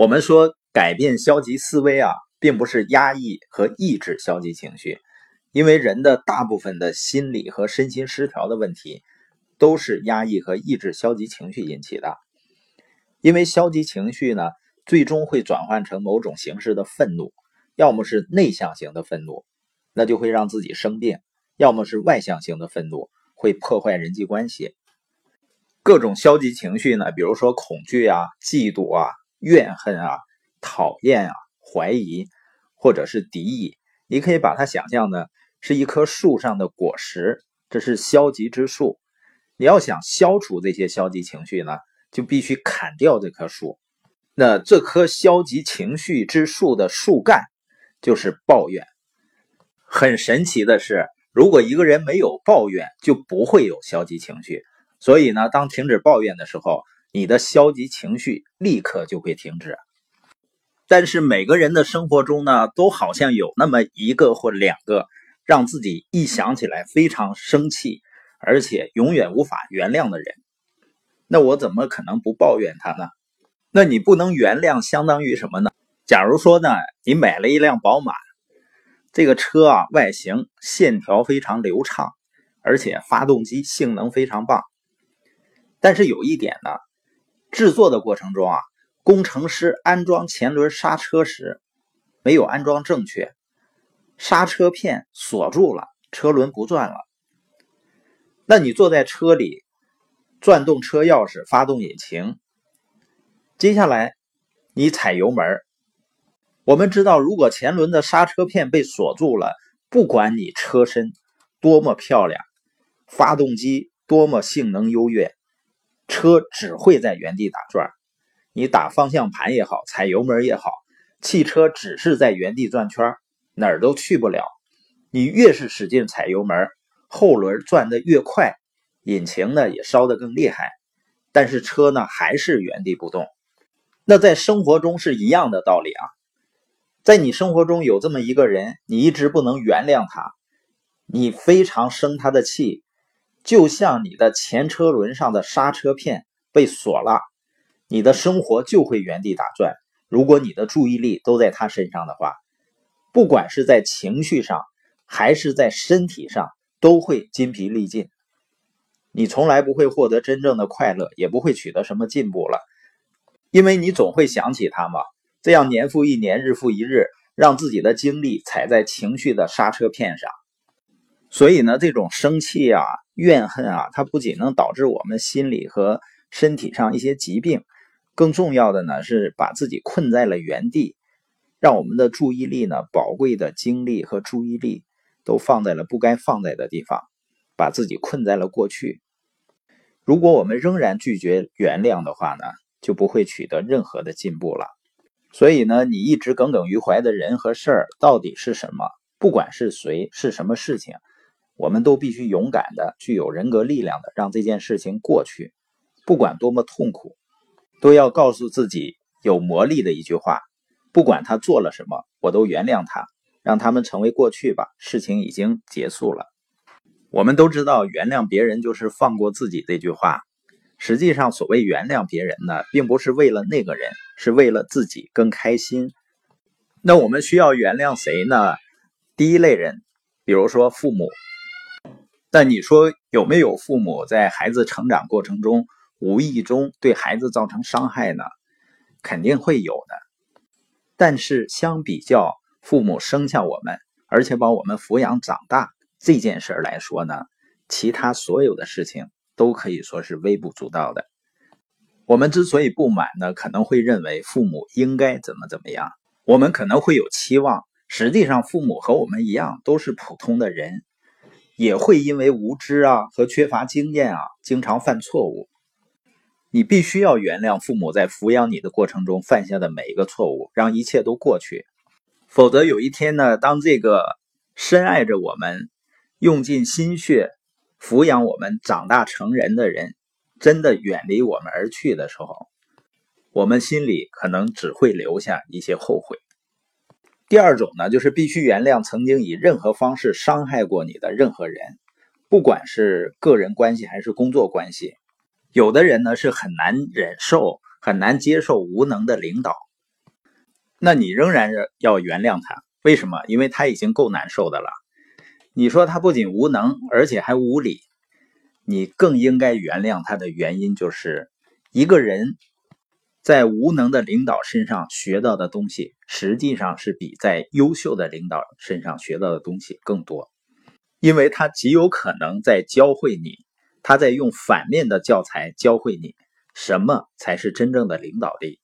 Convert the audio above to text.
我们说改变消极思维啊，并不是压抑和抑制消极情绪，因为人的大部分的心理和身心失调的问题，都是压抑和抑制消极情绪引起的。因为消极情绪呢，最终会转换成某种形式的愤怒，要么是内向型的愤怒，那就会让自己生病；要么是外向型的愤怒，会破坏人际关系。各种消极情绪呢，比如说恐惧啊、嫉妒啊、怨恨啊、讨厌啊、怀疑，或者是敌意，你可以把它想象呢是一棵树上的果实，这是消极之树。你要想消除这些消极情绪呢？就必须砍掉这棵树，那这棵消极情绪之树的树干就是抱怨。很神奇的是，如果一个人没有抱怨，就不会有消极情绪。所以呢，当停止抱怨的时候，你的消极情绪立刻就会停止。但是每个人的生活中呢，都好像有那么一个或两个，让自己一想起来非常生气，而且永远无法原谅的人。那我怎么可能不抱怨他呢？那你不能原谅，相当于什么呢？假如说呢，你买了一辆宝马，这个车啊，外形线条非常流畅，而且发动机性能非常棒。但是有一点呢，制作的过程中啊，工程师安装前轮刹车时没有安装正确，刹车片锁住了，车轮不转了。那你坐在车里。转动车钥匙，发动引擎。接下来，你踩油门。我们知道，如果前轮的刹车片被锁住了，不管你车身多么漂亮，发动机多么性能优越，车只会在原地打转。你打方向盘也好，踩油门也好，汽车只是在原地转圈，哪儿都去不了。你越是使劲踩油门，后轮转得越快。引擎呢也烧得更厉害，但是车呢还是原地不动。那在生活中是一样的道理啊。在你生活中有这么一个人，你一直不能原谅他，你非常生他的气，就像你的前车轮上的刹车片被锁了，你的生活就会原地打转。如果你的注意力都在他身上的话，不管是在情绪上还是在身体上，都会筋疲力尽。你从来不会获得真正的快乐，也不会取得什么进步了，因为你总会想起他嘛。这样年复一年，日复一日，让自己的精力踩在情绪的刹车片上。所以呢，这种生气啊、怨恨啊，它不仅能导致我们心理和身体上一些疾病，更重要的呢是把自己困在了原地，让我们的注意力呢、宝贵的精力和注意力都放在了不该放在的地方。把自己困在了过去。如果我们仍然拒绝原谅的话呢，就不会取得任何的进步了。所以呢，你一直耿耿于怀的人和事儿到底是什么？不管是谁，是什么事情，我们都必须勇敢的、具有人格力量的让这件事情过去。不管多么痛苦，都要告诉自己有魔力的一句话：不管他做了什么，我都原谅他，让他们成为过去吧。事情已经结束了。我们都知道，原谅别人就是放过自己这句话。实际上，所谓原谅别人呢，并不是为了那个人，是为了自己更开心。那我们需要原谅谁呢？第一类人，比如说父母。但你说有没有父母在孩子成长过程中无意中对孩子造成伤害呢？肯定会有的。但是相比较父母生下我们，而且把我们抚养长大。这件事来说呢，其他所有的事情都可以说是微不足道的。我们之所以不满呢，可能会认为父母应该怎么怎么样，我们可能会有期望。实际上，父母和我们一样，都是普通的人，也会因为无知啊和缺乏经验啊，经常犯错误。你必须要原谅父母在抚养你的过程中犯下的每一个错误，让一切都过去。否则有一天呢，当这个深爱着我们。用尽心血抚养我们长大成人的人，真的远离我们而去的时候，我们心里可能只会留下一些后悔。第二种呢，就是必须原谅曾经以任何方式伤害过你的任何人，不管是个人关系还是工作关系。有的人呢是很难忍受、很难接受无能的领导，那你仍然要原谅他。为什么？因为他已经够难受的了。你说他不仅无能，而且还无理，你更应该原谅他的原因就是，一个人在无能的领导身上学到的东西，实际上是比在优秀的领导身上学到的东西更多，因为他极有可能在教会你，他在用反面的教材教会你什么才是真正的领导力。